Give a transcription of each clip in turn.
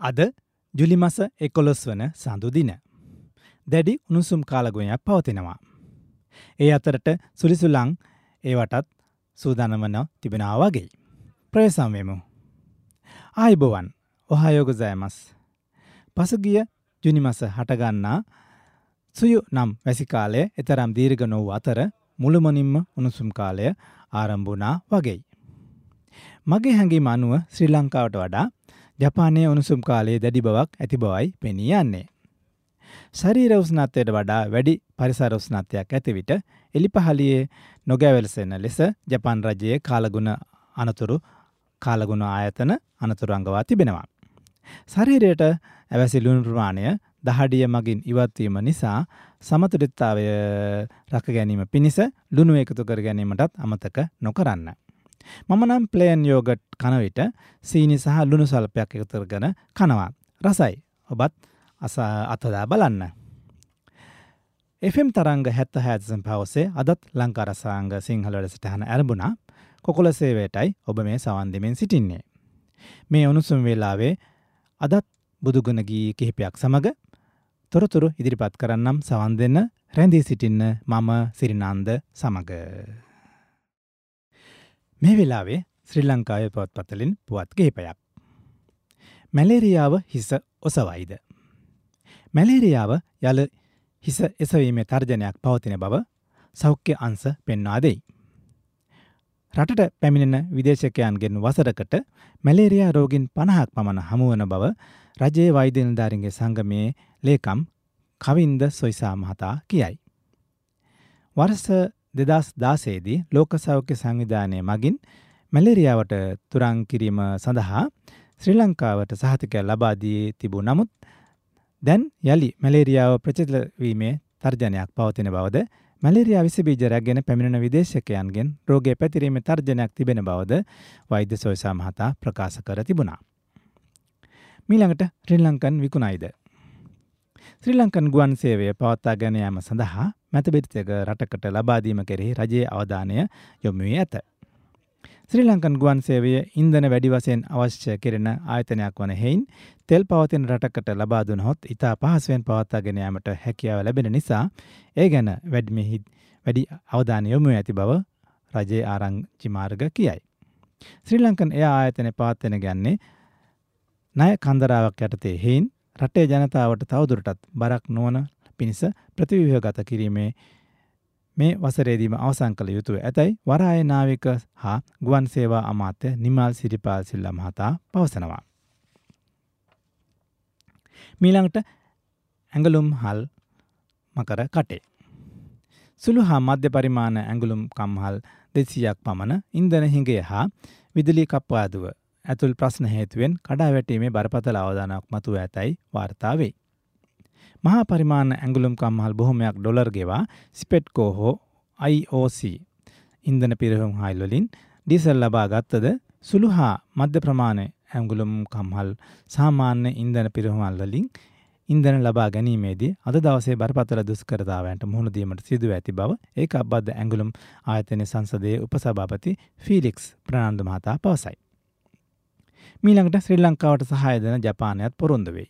අද ජුලිමස එකොළොස් වන සඳුදින. දැඩි උණුසුම් කාලගුණයක් පවතිනවා. ඒ අතරට සුලිසුලං ඒවටත් සූදානමන තිබෙනවා වගේ. ප්‍රයසම්වෙමු. ආයිබෝවන් ඔහායෝගසෑමස්. පසුගිය ජුනිමස හටගන්නා සුයු නම් වැසිකාලය එතරම් දීර්ග නොවූ අතර මුළුමනින්ම උණුසුම් කාලය ආරම්භුනා වගෙයි. මගේ හැඟීම අනුව ශ්‍රී ලංකාවට වඩා ජපානයේ උණුසුම් කාලයේ දැඩි බවක් ඇති බවයි පෙනී යන්නේ. ශරීර උස්නත්වයට වඩා වැඩි පරිසර උස්නත්වයක් ඇති විට එලිපහලියේ නොගැවැල්සෙන ලෙස ජපාන් රජයේ කාලගුණ අනතුරු කාලගුණ ආයතන අනතුරු අඟවා තිබෙනවා. ශරීරයට ඇවැසි ලුණු ප්‍රමාණය දහඩිය මගින් ඉවත්වීම නිසා සමතුලිතතාවය රැක ගැනීම පිණිස ලුණු එකතු කර ගැනීමටත් අමතක නොකරන්න. මම නම් ප්ලේන් යෝගට් කනවිට සීනි සහ ලුණු සල්පයක් එකතුරගෙන කනවා. රසයි. ඔබත් අස අතදා බලන්න. එෆම් තරංග හැත්ත හැදසම් පවසේ අදත් ලංකාරසාංග සිංහලට සිටහන ඇරඹුණා කොකොල සේවයටයි ඔබ මේ සවන්දමෙන් සිටින්නේ. මේ ඔනුසුම් වෙලාවේ අදත් බුදුගුණගී කිහිපයක් සමඟ තොරතුරු ඉදිරිපත් කරන්නම් සවන් දෙන්න රැඳී සිටින්න මම සිරිනන්ද සමඟ. මේ වෙලාවේ ශ්‍රී ලංකාය පොත් පතලින් පුවත් කිහිපයක්. මැලේරියාව හිස ඔසවයිද. මැලේරියාව යළ හිස එසවීමේ තර්ජනයක් පවතින බව සෞඛ්‍ය අංස පෙන්වා දෙයි. රටට පැමිණෙන විදේශකයන්ගෙන් වසරකට මැලේරයා රෝගින් පණහක් පමණ හමුවන බව රජයේ වෛද්‍යනිධාරින්ගේ සංගමයේ ලේකම් කවින්ද සොයිසා මහතා කියයි. වර්ස දෙදස් දාසේදී ලෝක සෞඛ්‍ය සංවිධානය මගින් මැලෙරියාවට තුරං කිරීම සඳහා ශ්‍රී ලංකාවට සහතිකය ලබාදී තිබූ නමුත් දැන් යළි මැලේරියාව ප්‍රචිතලවීමේ තර්ජනයක් පවතින බවද මැලේරියා විසබීජ රැගෙන පැමිණෙන විදේශකයන්ගෙන් රෝගය පැතිරීමේ තර්ජනයක් තිබෙන බවද වෛද්‍ය සොයසා මහතා ප්‍රකාශ කර තිබුණා. මීළඟට ශ්‍රී ලංකන් විකුණයිද. ශ්‍රී ලංකන් ගුවන් සේවය පවත්තා ගැන යාම සඳහා මැතබිරිතක රටකට ලබාදීම කෙරෙහි රජයේ අවධානය යොමුවී ඇත. ශ්‍රී ලංකන් ගුවන් සේවය ඉන්දන වැඩි වසයෙන් අවශ්‍ය කෙරෙන ආයතනයක් වන හෙයින් තෙල් පවතින රටකට ලබාදුනහොත් ඉතා පහසුවෙන් පවත්තාගෙන යාමට හැකියාව ලැබෙන නිසා ඒ ගැන වැඩිමිහි වැඩි අවධානය යොමු ඇති බව රජයේ ආරංචි මාර්ග කියයි. ශ්‍රී ලංකන් එය ආයතනය පවත්වෙන ගන්නේ ණය කන්දරාවක් යටතේ හෙයින් රටේ ජනතාවට තවදුරටත් බරක් නොවන පිණිස ප්‍රතිවිවගත කිරීමේ මේ වසරේදීම අවසන් කළ යුතුව ඇතැයි වරාය නාවික හා ගුවන් සේවා අමාත්‍ය නිමල් සිරිපාල් සිල්ල මහතා පවසනවා. මීළඟට ඇඟලුම් හල් මකර කටේ. සුළු හා මධ්‍ය පරිමාණ ඇඟලුම් කම්හල් දෙසියක් පමණ ඉන්දන හිඟය හා විදුලි කප්පාදුව ඇතුල් ප්‍රශ්න හේතුවෙන් කඩා වැටීමේ බරපතල අවදානක් මතුව ඇතැයි වාර්තාවේ. මහා පරිමාණ ඇඟලුම් කම්හල් බොහොමයක් ඩොලර් ගෙවා සිපෙට්කෝ හෝ IOC ඉන්දන පිරහුම් හයිල්වලින් ඩිසල් ලබා ගත්තද සුළු හා මධ්‍ය ප්‍රමාණය ඇංගුලුම් කම්හල් සාමාන්‍ය ඉන්දන පිරහුමල්වලින් ඉන්දන ලබා ගැනීමේදී අද දවසේ බරපතල දුස්කරතාවන්ට මුහුණදීමට සිදුව ඇති බව ඒ අබ්බද්ධ ඇංගුලුම් ආයතනය සංසදයේ උපසභාපති ෆිලික්ස් ප්‍රනාන්දු මහතා පවසයි. මීළඟට ශ්‍රී ලංකාවට සහයදන ජපානයත් පොරොන්ද වෙයි.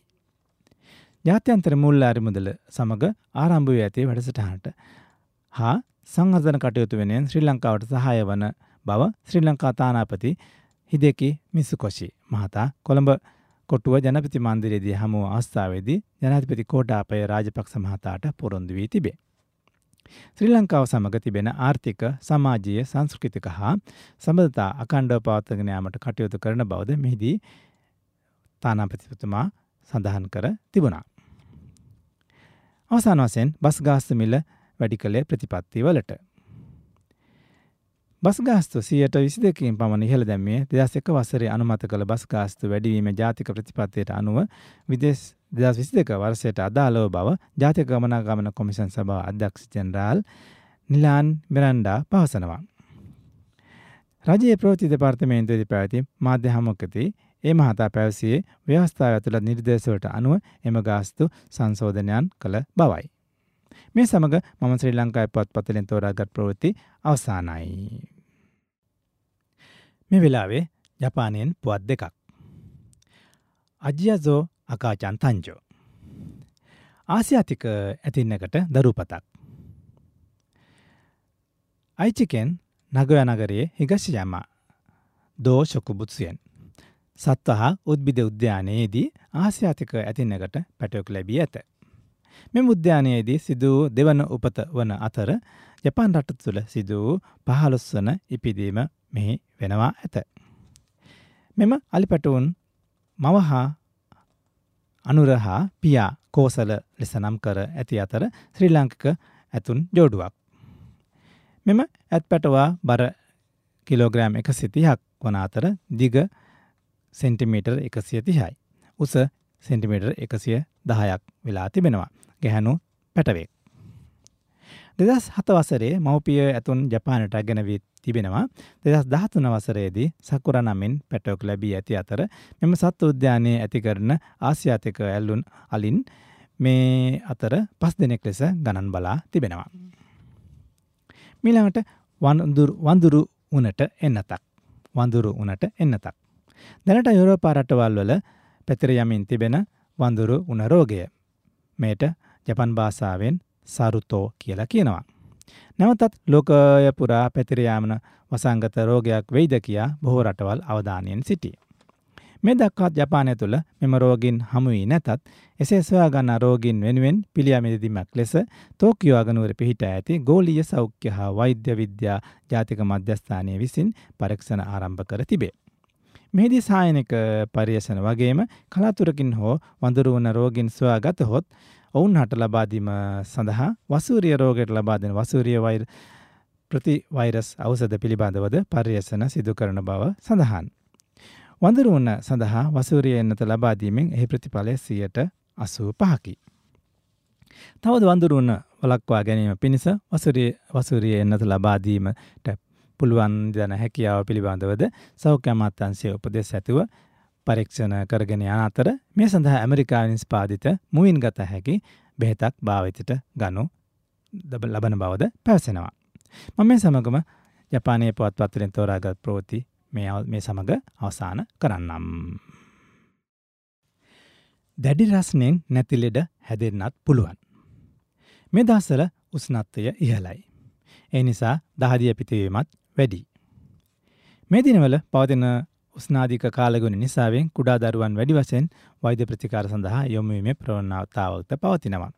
ජාත්‍යන්තර මුල්ල අරිමුදල සමඟ ආරම්භ වී ඇති වැඩසටහනට හා සංහර්ධන කටයුතු වෙනෙන් ශ්‍රී ලංකාවට සහය වන බව ශ්‍රී ලංකා තානාපති හිදෙකි මිස්සුකොෂි මහතා කොළඹ කොටුව ජනපති මන්දිරයේදී හමුව අවස්ථාවේදී ජනාධිපති කෝටාපය රාජපක්ෂ මහතාට පොරොන්දු වී තිබේ. ශ්‍රී ලංකාව සමග තිබෙන ආර්ථික සමාජීය සංස්කෘතික හා සබඳතා අකණ්ඩව පවත්වගෙන යාමට කටයුතු කරන බවද මෙහිදී තානාපතිතුමා සඳහන් කර තිබුණා. අවසාන වසයෙන් බස් ගාස්තු මිල වැඩි කළේ ප්‍රතිපත්ති වලට. බස්ගාස්තු සියයට විසි දෙකින් පමණ ඉහළ දැම්මේ දෙදස් එක වසරේ අනුමත කළ බස්ගාස්තු වැඩිවීම ජාතික ප්‍රතිපත්තියට අනුව විදෙස් දෙදස් විසි දෙක වර්සයට අදාලෝ බව ජාතික ගමනාගමන කොමිසන් සභා අධ්‍යක්ෂ ජනරාල් නිලාන් මෙරන්ඩා පවසනවා. රජයේ ප්‍රෝති දෙපාර්තමේන්තුවේදී පැවති මාධ්‍ය හමුකති ඒ මහතා පැවසියේ ව්‍යවස්ථාව ඇතුළත් නිර්දේශවලට අනුව එම ගාස්තු සංශෝධනයන් කළ බවයි. මේ සමඟ මම ශ්‍රී ලංකායි පත් පතලින් තෝරාගත් ප්‍රවෘත්ති අවසානයි. මේ වෙලාවේ ජපානයෙන් පුවත් දෙකක්. අජ්‍යසෝ අකාචන් තංජෝ. ආසියාතික ඇතින්නකට දරුපතක්. අයිචිකෙන් නගය නගරයේ හිගශි යම දෝ ශොකුබුත්සියෙන්. සත්ව හා උද්බිද උද්‍යානයේදී ආසියාතික ඇතින්නකට පැටයොක් ලැබී ඇත. මෙම උද්‍යානයේදී සිදුවූ දෙවන උපත වන අතර ජපන් රට තුළ සිදුවූ පහලොස්වන ඉපිදීම මෙහි වෙනවා ඇත. මෙම අලිපැටවුන් මවහා අනුරහා පියා කෝසල ලෙස නම් කර ඇති අතර ශ්‍රී ලංකක ඇතුන් ජෝඩුවක්. මෙම ඇත් පැටවා බර කිලෝග්‍රෑම් එක සිතිහක් වන අතර දිග සෙන්ටිමීටර් එකසිය තිහයි. උස සෙන්ටිමීටර් එකසිය දහයක් වෙලා තිබෙනවා. ගැහැනු පැටවෙක්. දෙදස් හත වසරේ මවපිය ඇතුන් ජපානට ගැනවී තිබෙනවා දෙදස් දහතුන වසරේදී සකුර නමින් පැටෝක් ලැබී ඇති අතර මෙම සත් උද්‍යානයේ ඇති කරන ආසියාතික ඇල්ලුන් අලින් මේ අතර පස් දෙනෙක් ලෙස ගණන් බලා තිබෙනවා. මිළඟට වඳුරු උනට එන්නතක්. වඳුරු උනට එන්නතක්. දැනට යුරෝපා රටවල් වල පැතිර යමින් තිබෙන වඳුරු උන රෝගය. මේට ජපන් භාෂාවෙන් සරුතෝ කියලා කියනවා. නැවතත් ලෝකය පුරා පැතිරයාමන වසංගත රෝගයක් වෙයිද කියා බොහෝ රටවල් අවධානයෙන් සිටි. මේ දක්වත් ජපානය තුළ මෙම රෝගින් හමුවී නැතත් එසේ සොයාගන්න රෝගින් වෙනුවෙන් පිළියමිදිදීමක් ලෙස තෝකියෝ අගනුවර පිහිට ඇති ගෝලිය සෞඛ්‍ය හා වෛද්‍ය විද්‍යා ජාතික මධ්‍යස්ථානය විසින් පරීක්ෂණ ආරම්භ කර තිබේ. මෙහිදී සායනක පර්යේෂණ වගේම කලාතුරකින් හෝ වඳුරුවන රෝගින් සොයා ගතහොත් ඔවුන් හට ලබාදීම සඳහා වසූරිය රෝගයට ලබාදෙන වසූරිය වෛර් ප්‍රතිවෛරස් අවසද පිළිබඳවද පර්යසන සිදු කරන බව සඳහන්. වඳරුවන්න සඳහා වසූරිය එන්නත ලබාදීමෙන් එහි ප්‍රතිඵලය සියයට අසූ පහකි. තවද වඳුරුවන්න වලක්වා ගැනීම පිණිස වසුරිය වසූරිය එන්නත ලබාදීමට පුළුවන් දන හැකියාව පිළිබඳවද සෞඛ්‍යමත්තන්සය උපදෙස් ඇතිව පරීක්ෂණ කරගෙන යන අතර මේ සඳහා ඇමරිකාවින් ස්පාදිත මුවින් ගත හැකි බෙහෙතක් භාවිතයට ගනු ලබන බවද පැවසෙනවා. මම මේ සමගම ජපානයේ පුවත්පත්වලින් තෝරාගත් ප්‍රෝති මේ සමඟ අවසාන කරන්නම්. දැඩි රස්නෙන් නැතිලෙඩ හැදෙන්න්නත් පුළුවන්. මේ දස්සල උස්නත්වය ඉහලයි. ඒ නිසා දහදිය පිතිවීමත් වැඩි. මේ දිනවල පවතින උස්නාධික කාලගුණ නිසාවෙන් කුඩා දරුවන් වැඩි වශයෙන් වෛද්‍ය ප්‍රතිකාර සඳහා යොමුවීමේ ප්‍රවණතාවක්ද පවතිනවා.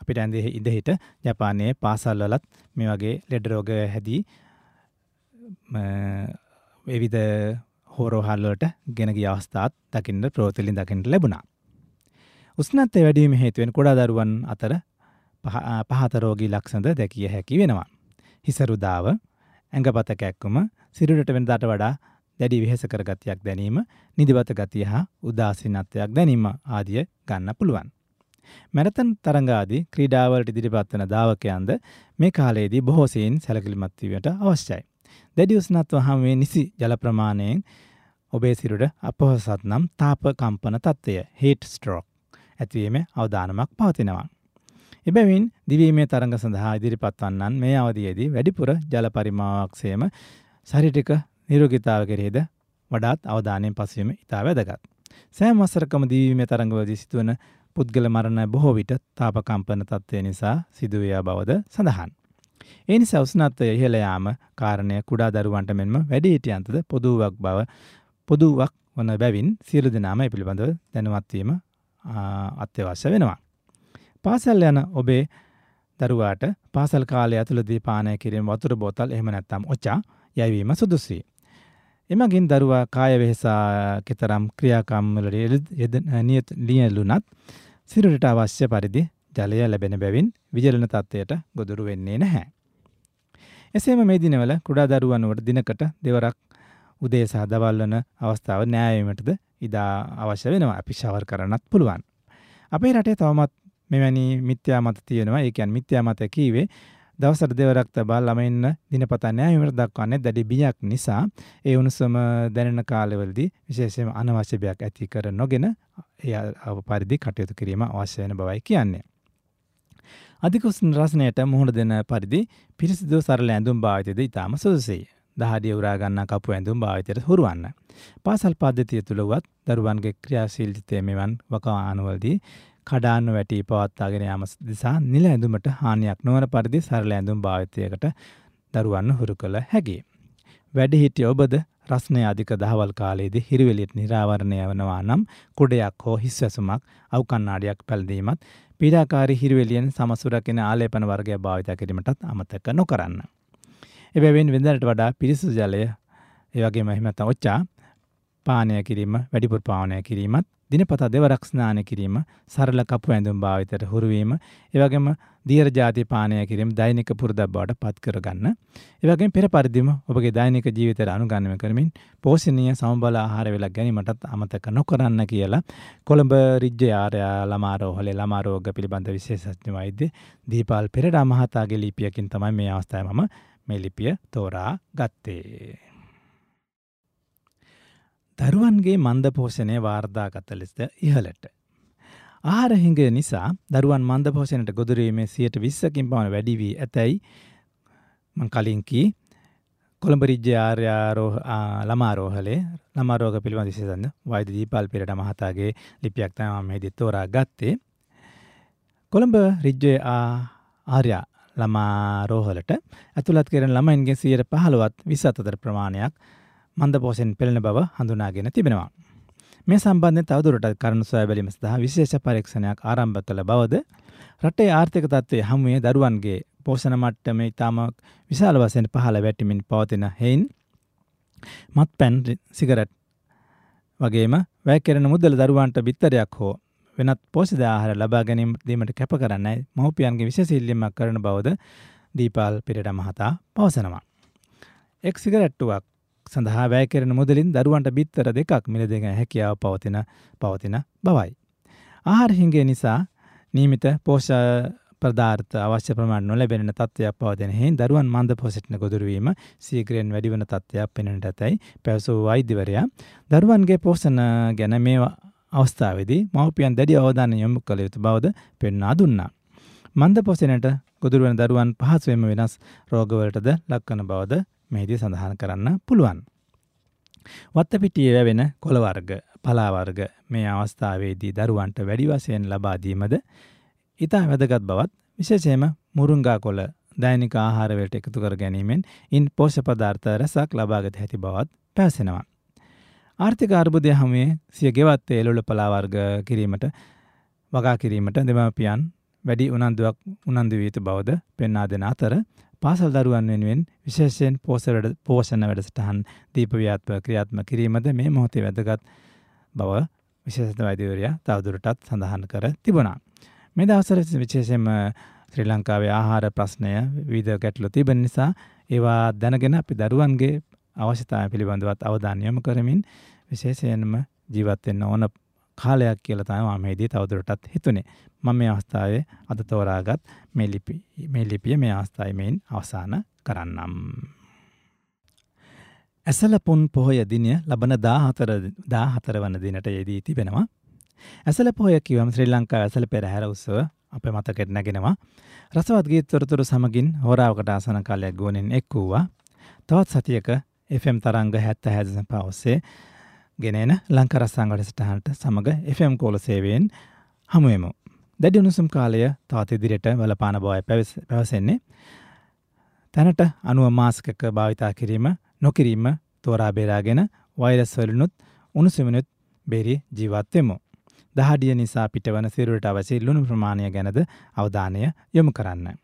අපිට ඇන්දෙ ඉදහිට ජපානයේ පාසල්වලත් මේ වගේ ලෙඩරෝග හැදී එවිද හෝරෝහල්ලට ගෙනගිය අවස්ථාත් දකින්න ප්‍රෝතිලින් දකිට ලැබුණා. උස්නත්තේ වැඩීම හේතුවෙන් කුඩා දරුවන් අතර පහතරෝගී ලක්ෂද දැකිය හැකි වෙනවා. හිසරුදාව ඇඟපත කැක්කුම සිරුරට වෙනදාට වඩා දැඩි වෙහෙසකර ගතියක් දැනීම නිදිවත ගතිය හා උදාසිනත්වයක් දැනීම ආදිය ගන්න පුළුවන්. මැරතන් තරංගාදී ක්‍රීඩාවලට ඉදිරිපත්වන ධාවකයන්ද මේ කාලයේදී බොහෝසයෙන් සැලකිලිමත්වීමට අවශ්‍යයි. දැඩි උස්නත්ව හමුවේ නිසි ජල ප්‍රමාණයෙන් ඔබේ සිරුට අපහසත් නම් තාප කම්පන තත්ත්වය හිට ස්ට්‍රෝක් ඇතිවීම අවධානමක් පවතිනවා. එබැවින් දිවීමේ තරඟ සඳහා ඉදිරිපත් වන්නන් මේ අවධියේදී වැඩිපුර ජල පරිමාවක්සේම සරිටික නිරෝගිතාව කෙරෙහිද වඩාත් අවධානයෙන් පසුවීම ඉතා වැදගත්. සෑම් වසරකම දීවීමේ තරඟවදී සිදුවන පුද්ගල මරණ බොහෝ විට තාපකම්පන තත්ත්වය නිසා සිදුවයා බවද සඳහන්. ඒ නිසා උස්නත්වය ඉහළයාම කාරණය කුඩා දරුවන්ට මෙන්ම වැඩිහිටියන්තද පොදුවක් බව පොදුවක් වන බැවින් සියලු දෙනාම පිළිබඳව දැනුවත්වීම අත්‍යවශ්‍ය වෙනවා. පාසල් යන ඔබේ දරුවාට පාසල් කාලය ඇතුළදී පානය කිරීම වතුර බෝතල් එහෙම නැත්තම් ඔච්චා යැවීම සුදුසී. එමගින් දරුවා කාය වෙහෙසා කෙතරම් ක්‍රියාකම්වලට නියත ලියලුනත් සිරුරට අවශ්‍ය පරිදි ජලය ලැබෙන බැවින් විජලන තත්ත්වයට ගොදුරු වෙන්නේ නැහැ. එසේම මේ දිනවල කුඩා දරුවනුවට දිනකට දෙවරක් උදේ සහ දවල්වන අවස්ථාව නෑවීමටද ඉදා අවශ්‍ය වෙනවා අපි ශවර් කරන්නත් පුළුවන්. අපේ රටේ තවමත් මෙවැනි මිත්‍යා මත තියෙනවා ඒකන් මිත්‍යා මත කීවේ දවසට දෙවරක් තබා ළමයින්න දිනපතා නෑවිමට දක්වන්නේ දැඩි බියක් නිසා ඒ උණුසම දැනෙන කාලවලදී විශේෂම අනවශ්‍යභයක් ඇති කර නොගෙන එය පරිදි කටයුතු කිරීම අවශ්‍ය වෙන බවයි කියන්නේ. අධිකුස්න රසනයට මුහුණ දෙන පරිදි පිරිසිදු සරල ඇඳුම් භාවිතද ඉතාම සුදුසෙයි. දහඩිය උරාගන්න කපු ඇඳුම් භාවිතයට හුරුවන්න. පාසල් පද්ධතිය තුළවත් දරුවන්ගේ ක්‍රියාශීල්ජිතය මෙවන් වකවානුවල්දී කඩාන්න වැටී පවත්තාගෙන යාම දිසා නිල ඇඳුමට හානියක් නොවන පරිදි සරල ඇඳුම් භාවිතයකට දරුවන්න හුරු කළ හැකි. වැඩිහිටිය ඔබද රස්නය අධික දහවල් කාලයේදී හිරිවෙලියට නිරාවරණය වනවා නම් කුඩයක් හෝ හිස්වැසුමක් අවකන්නාඩියක් පැල්දීමත් පීඩාකාරී හිරිවෙලියෙන් සමසුරකින ආලේපන වර්ගය භාවිත කිරීමටත් අමතක නොකරන්න. එබැවින් වෙදරට වඩා පිරිසු ජලය ඒවගේ මහිමත ඔච්චා පානය කිරීම වැඩිපුර පාවනය කිරීමත් දිනපතා දෙවරක් ස්නාන කිරීම සරල කපු ඇඳුම් භාවිතයට හුරුවීම ඒවගේම දීර ජාති පානය කිරීම දෛනික පුරදක් බවට පත් කරගන්න. ඒවගේ පෙර පරිදිම ඔබගේ දෛනික ජීවිතයට අනුගන්නම කරමින් පෝෂණීය සමබල ආහාර වෙලක් ගැනීමටත් අමතක නොකරන්න කියලා කොළඹ රිජ්ජ ආරයා ළමාරෝහලේ ළමාරෝග පිළිබඳ විශේෂඥ වෛද්‍ය දීපාල් පෙරඩා මහතාගේ ලිපියකින් තමයි මේ අවස්ථාව මම මේ ලිපිය තෝරා ගත්තේ. දරුවන්ගේ මන්ද පෝෂණය වාර්ධාගත ලෙසද ඉහලට. ආහාර හිඟය නිසා දරුවන් මන්ද පෝෂණයට ගොදුරීමේ සියයට විස්සකින් පමණ වැඩි වී ඇතැයි මං කලින්කී කොළඹ රිජ්‍ය ආර්යාරෝහ ළමාරෝහලේ ළමාරෝග පිළිබඳ විශේෂඥ වෛද්‍ය දීපල් පෙරට මහතාගේ ලිපියක් තමයි මම මෙහිදී තෝරා ගත්තේ. කොළඹ රිජ්‍ය ආර්යා ළමාරෝහලට ඇතුළත් කරන ළමයින්ගේ 15වත් 20 අතර ප්‍රමාණයක් මන්දපෝෂෙන් පෙළෙන බව හඳුනාගෙන තිබෙනවා. මේ සම්බන්ධයෙන් තවදුරටත් කරුණු සොයා බැලීම සඳහා විශේෂ පරීක්ෂණයක් ආරම්භ කළ බවද රටේ ආර්ථික තත්ත්වයේ හමුවේ දරුවන්ගේ පෝෂණ මට්ටම ඉතාම විශාල වශයෙන් පහළ වැටෙමින් පවතින හේයින් මත්පැන් සිගරට් වගේම වැය කෙරෙන මුදල දරුවන්ට බිත්තරයක් හෝ වෙනත් පෝෂිත ආහාර ලබා ගැනීම දීමට කැප කරන්නයි මව්පියන්ගේ විශේෂ ඉල්ලීමක් කරන බවද දීපාල් පිරට මහතා පවසනවා. එක් සිගරැට්ටුවක් සඳහා වැෑ කෙරෙන මුදලින් දරුවන්ට බිත්තර දෙකක් මිලදෙන හැකියාව පවතින පවතින බවයි. ආහාර හිංගේ නිසා නීමිත පෝෂ ප්‍රධාර්ථ අවශ්‍ය ප්‍රමාණ නොලැබෙන තත්ත්වයක් පවතින හෙයින් දරුවන් මන්ද පොසිට්න ගොදුරවීම සීග්‍රයෙන් වැඩිවන තත්ත්වයක් පෙනෙනට ඇතැයි පැවසූ වෛද්‍යවරයා දරුවන්ගේ පෝෂණ ගැන මේ අවස්ථාවේදී මව්පියන් දැඩි අවධානය යොමු කළ යුතු බවද පෙන්වා දුන්නා. මන්ද පොසෙනට ගොදුරුවන දරුවන් පහසුවම වෙනස් රෝගවලටද ලක්වන බවද මෙහිදී සඳහන් කරන්න පුළුවන්. වත්තපිටිය වැවෙන කොළවර්ග පලාවර්ග මේ අවස්ථාවේදී දරුවන්ට වැඩි වශයෙන් ලබාදීමද ඉතා වැදගත් බවත් විශේෂයම මුරුංගා කොළ දෛනික ආහාරවලට එකතු කර ගැනීමෙන් ඉන් පෝෂ පදාර්ථ රැසක් ලබාගත හැති බවත් පැවසෙනවා. ආර්ථික අර්බුදය හමුවේ සිය ගෙවත් එලොල පලාවර්ග කිරීමට වගා කිරීමට දෙමපියන් වැඩි උනන්දුවක් උනන්දුවීතු බවද පෙන්නා දෙන අතර පාසල් දරුවන් වෙනුවෙන් විශේෂයෙන් පෝසවැඩ පෝෂණ වැඩසටහන් දීපව්‍යාත්ව ක්‍රියාත්ම කිරීමද මේ මොහොතේ වැදගත් බව විශේෂත වෛද්‍යවරයා තවදුරටත් සඳහන් කර තිබුණා. මේ දවස්වල විශේෂයෙන්ම ශ්‍රී ලංකාවේ ආහාර ප්‍රශ්නය විවිධ ගැටලු තිබෙන නිසා ඒවා දැනගෙන අපි දරුවන්ගේ අවශ්‍යතාවය පිළිබඳවත් අවධානය යොමු කරමින් විශේෂයෙන්ම ජීවත් වෙන්න ඕන කාලයක් කියලා තමයි මම මේදී තවදුරටත් හිතුනේ. මම මේ අවස්ථාවේ අද තෝරාගත් මේ ලිපි මේ ලිපිය මේ අවස්ථාවේ මෙයින් අවසන් කරන්නම්. ඇසල පුන් පොහොය දිනය ලබන 14 14 වන දිනට යෙදී තිබෙනවා. ඇසල පොහොය කිව්වම ශ්‍රී ලංකා ඇසල පෙරහැර උත්සව අපේ මතකෙට නැගෙනවා. රසවත් ගීත තොරතුරු සමගින් හෝරාවකට ආසන කාලයක් ගුවනින් එක් වූවා. තවත් සතියක FM තරංග 70 හැදසපා ඔස්සේ ගෙනෙන ලංකරස්සං වැඩසටහනට සමඟ FM කෝල සේවයෙන් හමුවමු. දැඩි උණුසුම් කාලය තවත් ඉදිරියට වලපාන බවයි පැවසෙන්නේ. තැනට අනුව මාස්කක භාවිතා කිරීම නොකිරීම තෝරා බේරාගෙන වෛරස් වලනුත් උණුසුමනුත් බේරි ජීවත්වෙමු. දහඩිය නිසා පිටවන සිරුවට අවසි ලුණු ප්‍රමාණය ගැනද අවධානය යොමු කරන්න.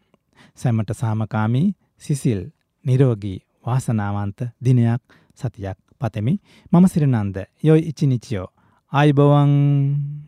සැමට සාමකාමී සිසිල් නිරෝගී වාසනාවන්ත දිනයක් සතියක් パテミ。ママセルなんで良い一日を。相棒ワン。